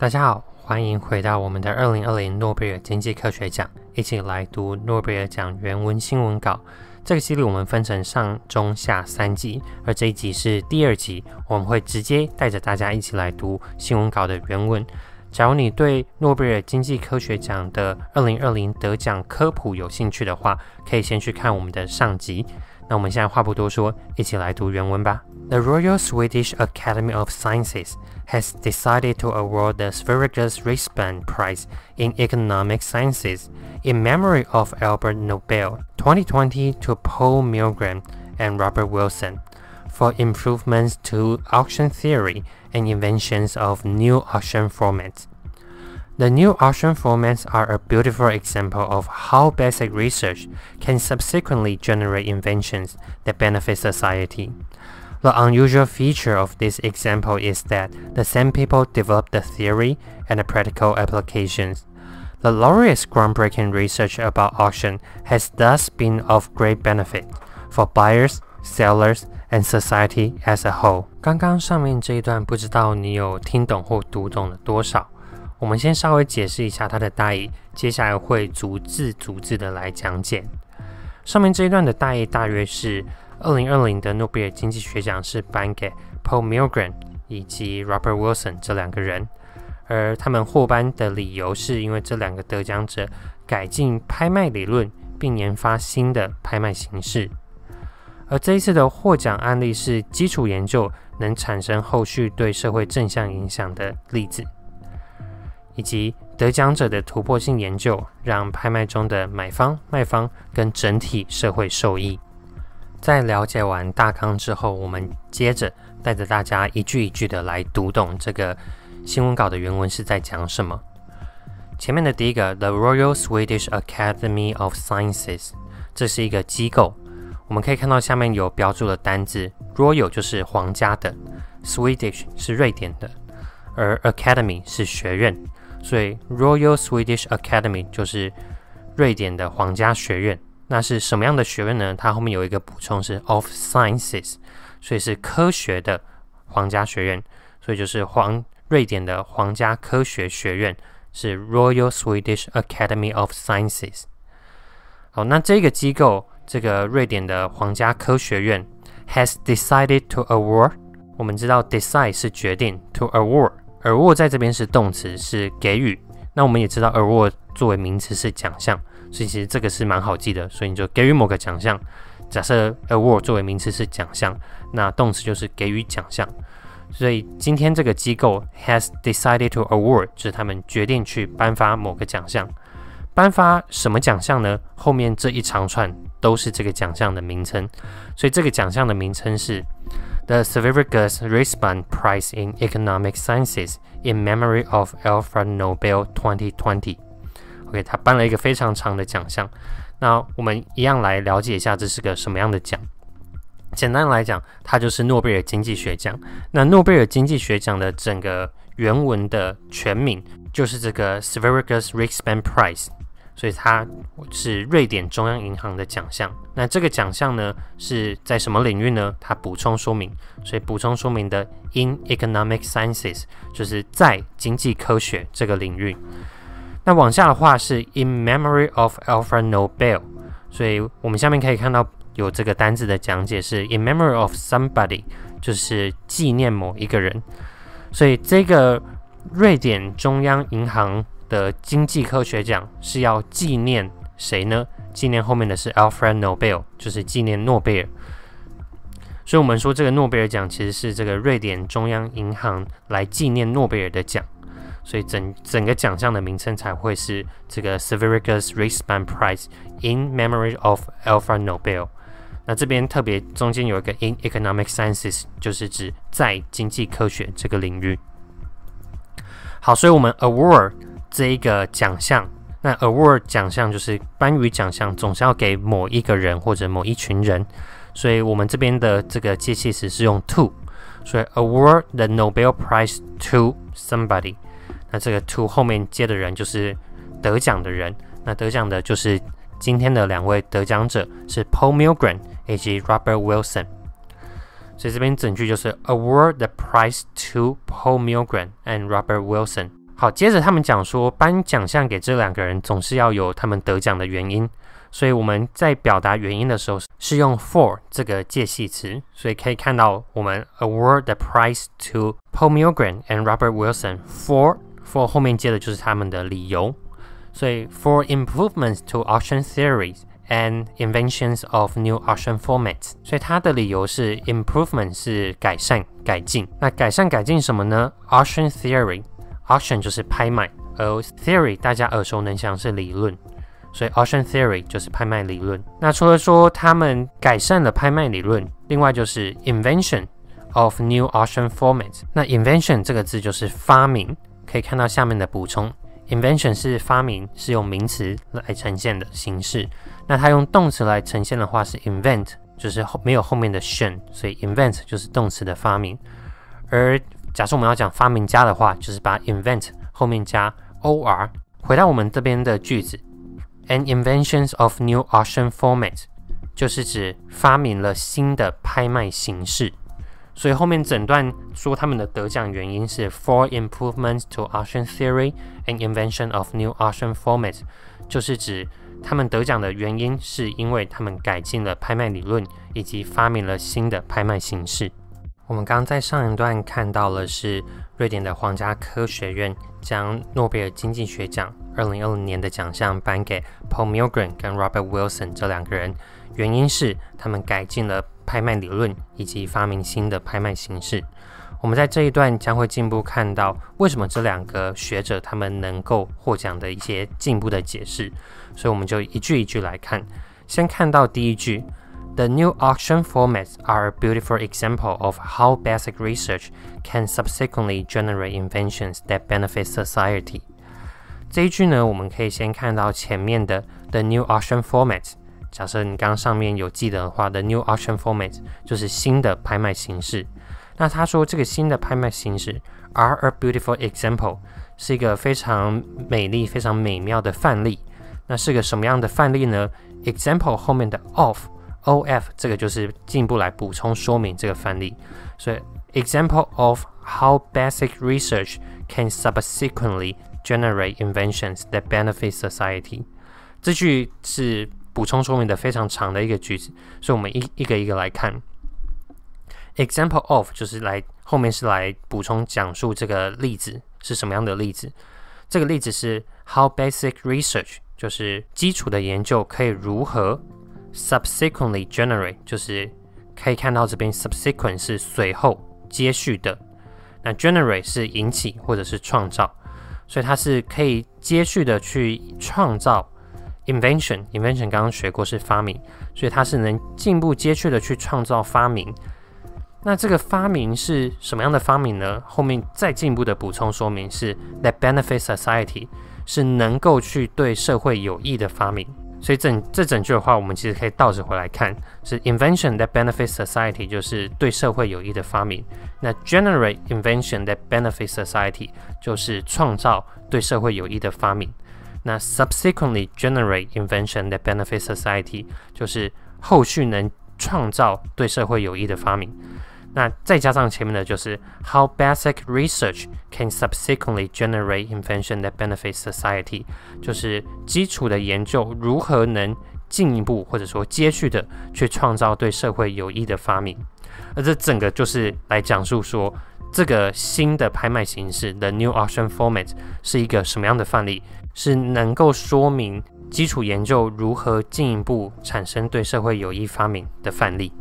大家好，欢迎回到我们的二零二零诺贝尔经济科学奖，一起来读诺贝尔奖原文新闻稿。这个系列我们分成上、中、下三集，而这一集是第二集，我们会直接带着大家一起来读新闻稿的原文。假如你对诺贝尔经济科学奖的二零二零得奖科普有兴趣的话，可以先去看我们的上集。那我们现在话不多说，一起来读原文吧。The Royal Swedish Academy of Sciences has decided to award the Sveriges Riksbank Prize in Economic Sciences in memory of Albert Nobel 2020 to Paul Milgren and Robert Wilson for improvements to auction theory and inventions of new auction formats. The new auction formats are a beautiful example of how basic research can subsequently generate inventions that benefit society. The unusual feature of this example is that the same people developed the theory and the practical applications. The laureate's groundbreaking research about auction has thus been of great benefit for buyers, sellers, and society as a whole. 刚刚上面这一段，不知道你有听懂或读懂了多少？ 我们先稍微解释一下它的大意，接下来会逐字逐字的来讲解。上面这一段的大意大约是：二零二零的诺贝尔经济学奖是颁给 Paul Milgram 以及 Robert Wilson 这两个人，而他们获颁的理由是因为这两个得奖者改进拍卖理论，并研发新的拍卖形式。而这一次的获奖案例是基础研究能产生后续对社会正向影响的例子。以及得奖者的突破性研究，让拍卖中的买方、卖方跟整体社会受益。在了解完大纲之后，我们接着带着大家一句一句的来读懂这个新闻稿的原文是在讲什么。前面的第一个，The Royal Swedish Academy of Sciences，这是一个机构。我们可以看到下面有标注的单字，Royal 就是皇家的，Swedish 是瑞典的，而 Academy 是学院。所以，Royal Swedish Academy 就是瑞典的皇家学院。那是什么样的学院呢？它后面有一个补充是 of Sciences，所以是科学的皇家学院。所以就是皇瑞典的皇家科学学院是 Royal Swedish Academy of Sciences。好，那这个机构，这个瑞典的皇家科学院 has decided to award。我们知道 decide 是决定，to award。Award 在这边是动词，是给予。那我们也知道 award 作为名词是奖项，所以其实这个是蛮好记的。所以你就给予某个奖项。假设 award 作为名词是奖项，那动词就是给予奖项。所以今天这个机构 has decided to award，就是他们决定去颁发某个奖项。颁发什么奖项呢？后面这一长串都是这个奖项的名称。所以这个奖项的名称是。The Sveriges Riksbank Prize in Economic Sciences in memory of Alfred Nobel 2020。OK，他颁了一个非常长的奖项。那我们一样来了解一下这是个什么样的奖。简单来讲，它就是诺贝尔经济学奖。那诺贝尔经济学奖的整个原文的全名就是这个 Sveriges Riksbank Prize。所以它是瑞典中央银行的奖项。那这个奖项呢是在什么领域呢？它补充说明，所以补充说明的 in economic sciences 就是在经济科学这个领域。那往下的话是 in memory of Alfred Nobel，所以我们下面可以看到有这个单字的讲解是 in memory of somebody，就是纪念某一个人。所以这个瑞典中央银行。的经济科学奖是要纪念谁呢？纪念后面的是 Alfred Nobel，就是纪念诺贝尔。所以，我们说这个诺贝尔奖其实是这个瑞典中央银行来纪念诺贝尔的奖。所以，整整个奖项的名称才会是这个 Sveriges Riksbank Prize in Memory of Alfred Nobel。那这边特别中间有一个 In Economic Sciences，就是指在经济科学这个领域。好，所以我们 Award。这一个奖项，那 award 奖项就是颁予奖项，总是要给某一个人或者某一群人，所以我们这边的这个介系词是用 to，所以 award the Nobel Prize to somebody，那这个 to 后面接的人就是得奖的人，那得奖的就是今天的两位得奖者是 Paul Milgram 以及 Robert Wilson，所以这边整句就是 award the prize to Paul Milgram and Robert Wilson。好，接着他们讲说，颁奖项给这两个人总是要有他们得奖的原因，所以我们在表达原因的时候是用 for 这个介系词，所以可以看到我们 award the prize to Paul Milgren and Robert Wilson for for 后面接的就是他们的理由，所以 for improvements to auction theories and inventions of new auction formats，所以它的理由是 improvement 是改善改进，那改善改进什么呢？auction theory。Auction 就是拍卖，而 theory 大家耳熟能详是理论，所以 auction theory 就是拍卖理论。那除了说他们改善了拍卖理论，另外就是 invention of new auction formats。那 invention 这个字就是发明，可以看到下面的补充，invention 是发明，是用名词来呈现的形式。那它用动词来呈现的话是 invent，就是后没有后面的 tion，所以 invent 就是动词的发明，而假设我们要讲发明家的话，就是把 invent 后面加 or。回到我们这边的句子，an inventions of new auction format 就是指发明了新的拍卖形式。所以后面整段说他们的得奖原因是 for improvements to auction theory and invention of new auction format，就是指他们得奖的原因是因为他们改进了拍卖理论以及发明了新的拍卖形式。我们刚刚在上一段看到了是瑞典的皇家科学院将诺贝尔经济学奖二零二零年的奖项颁给 Paul Milgren 跟 Robert Wilson 这两个人，原因是他们改进了拍卖理论以及发明新的拍卖形式。我们在这一段将会进一步看到为什么这两个学者他们能够获奖的一些进步的解释，所以我们就一句一句来看。先看到第一句。The new auction formats are a beautiful example of how basic research can subsequently generate inventions that benefit society. 这一句呢，我们可以先看到前面的 the new auction format。假设你刚刚上面有记得的话，the new auction format 就是新的拍卖形式。那他说这个新的拍卖形式 are a beautiful example 是一个非常美丽、非常美妙的范例。那是个什么样的范例呢？example 后面的 of O.F. 这个就是进一步来补充说明这个范例，所以 example of how basic research can subsequently generate inventions that benefit society。这句是补充说明的非常长的一个句子，所以我们一一个一个来看。example of 就是来后面是来补充讲述这个例子是什么样的例子。这个例子是 how basic research 就是基础的研究可以如何。Subsequently generate 就是可以看到这边 subsequent 是随后接续的，那 generate 是引起或者是创造，所以它是可以接续的去创造 invention。invention 刚刚学过是发明，所以它是能进一步接续的去创造发明。那这个发明是什么样的发明呢？后面再进一步的补充说明是 that benefit society 是能够去对社会有益的发明。所以整这整句的话，我们其实可以倒着回来看，是 invention that benefits society，就是对社会有益的发明。那 generate invention that benefits society，就是创造对社会有益的发明。那 subsequently generate invention that benefits society，就是后续能创造对社会有益的发明。那再加上前面的就是 how basic research can subsequently generate invention that benefits society，就是基础的研究如何能进一步或者说接续的去创造对社会有益的发明。而这整个就是来讲述说这个新的拍卖形式 the new auction format 是一个什么样的范例，是能够说明基础研究如何进一步产生对社会有益发明的范例。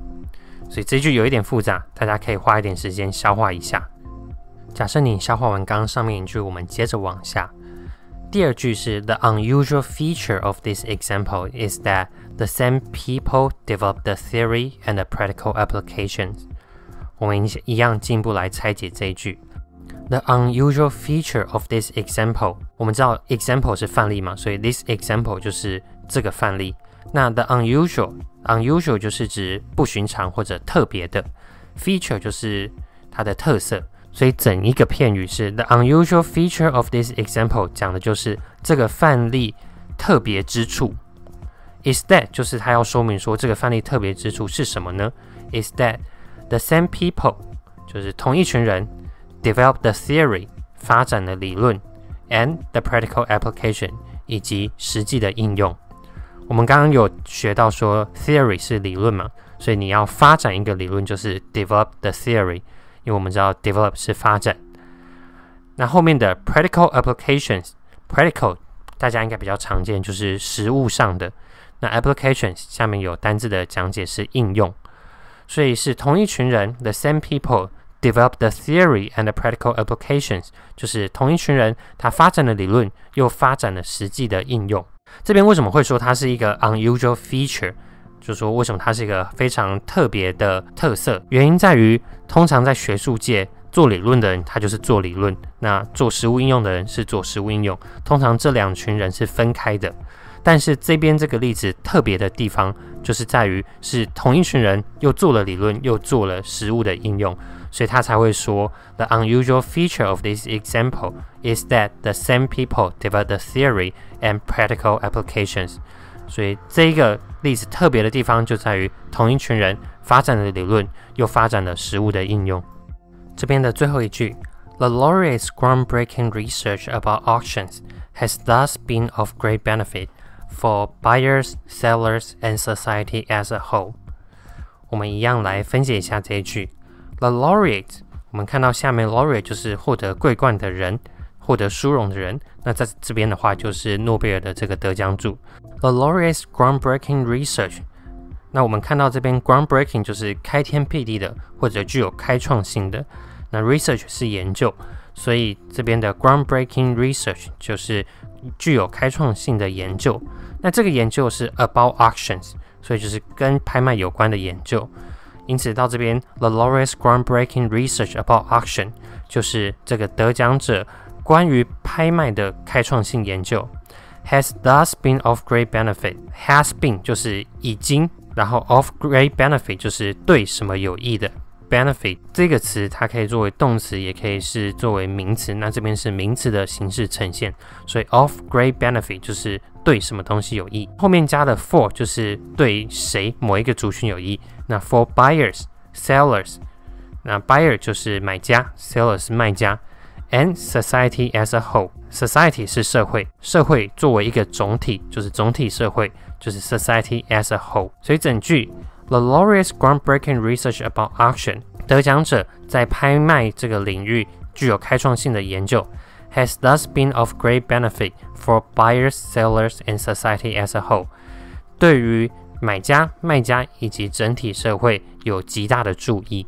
所以这句有一点复杂，大家可以花一点时间消化一下。假设你消化完刚刚上面一句，我们接着往下。第二句是 The unusual feature of this example is that the same people develop the theory and the practical applications。我们一样进一步来拆解这一句。The unusual feature of this example，我们知道 example 是范例嘛，所以 this example 就是这个范例。那 the unusual，unusual 就是指不寻常或者特别的，feature 就是它的特色，所以整一个片语是 the unusual feature of this example，讲的就是这个范例特别之处。Is that 就是它要说明说这个范例特别之处是什么呢？Is that the same people 就是同一群人 develop the theory 发展的理论 and the practical application 以及实际的应用。我们刚刚有学到说 theory 是理论嘛，所以你要发展一个理论就是 develop the theory，因为我们知道 develop 是发展。那后面的 practical applications，practical 大家应该比较常见，就是实物上的。那 applications 下面有单字的讲解是应用，所以是同一群人，the same people develop the theory and practical applications，就是同一群人他发展了理论，又发展了实际的应用。这边为什么会说它是一个 unusual feature？就说为什么它是一个非常特别的特色？原因在于，通常在学术界。做理论的人，他就是做理论；那做实物应用的人是做实物应用。通常这两群人是分开的。但是这边这个例子特别的地方，就是在于是同一群人又做了理论，又做了实物的应用，所以他才会说：The unusual feature of this example is that the same people develop the theory and practical applications。所以这一个例子特别的地方就在于同一群人发展了理论，又发展了实物的应用。这边的最后一句，The laureate's groundbreaking research about auctions has thus been of great benefit for buyers, sellers, and society as a whole。我们一样来分解一下这一句，The laureate，我们看到下面 laureate 就是获得桂冠的人，获得殊荣的人。那在这边的话，就是诺贝尔的这个得奖主。The laureate's groundbreaking research 那我们看到这边 groundbreaking 就是开天辟地的，或者具有开创性的。那 research 是研究，所以这边的 groundbreaking research 就是具有开创性的研究。那这个研究是 about auctions，所以就是跟拍卖有关的研究。因此到这边 the laureate's groundbreaking research about auction 就是这个得奖者关于拍卖的开创性研究。has thus been of great benefit。has been 就是已经，然后 of great benefit 就是对什么有益的。Benefit 这个词，它可以作为动词，也可以是作为名词。那这边是名词的形式呈现，所以 of great benefit 就是对什么东西有益。后面加的 for 就是对谁某一个族群有益。那 for buyers, sellers，那 buyer 就是买家，seller 是卖家，and society as a whole。society 是社会，社会作为一个总体，就是总体社会，就是 society as a whole。所以整句。The laureate's groundbreaking research about auction，得奖者在拍卖这个领域具有开创性的研究，has thus been of great benefit for buyers, sellers, and society as a whole。对于买家、卖家以及整体社会有极大的注意。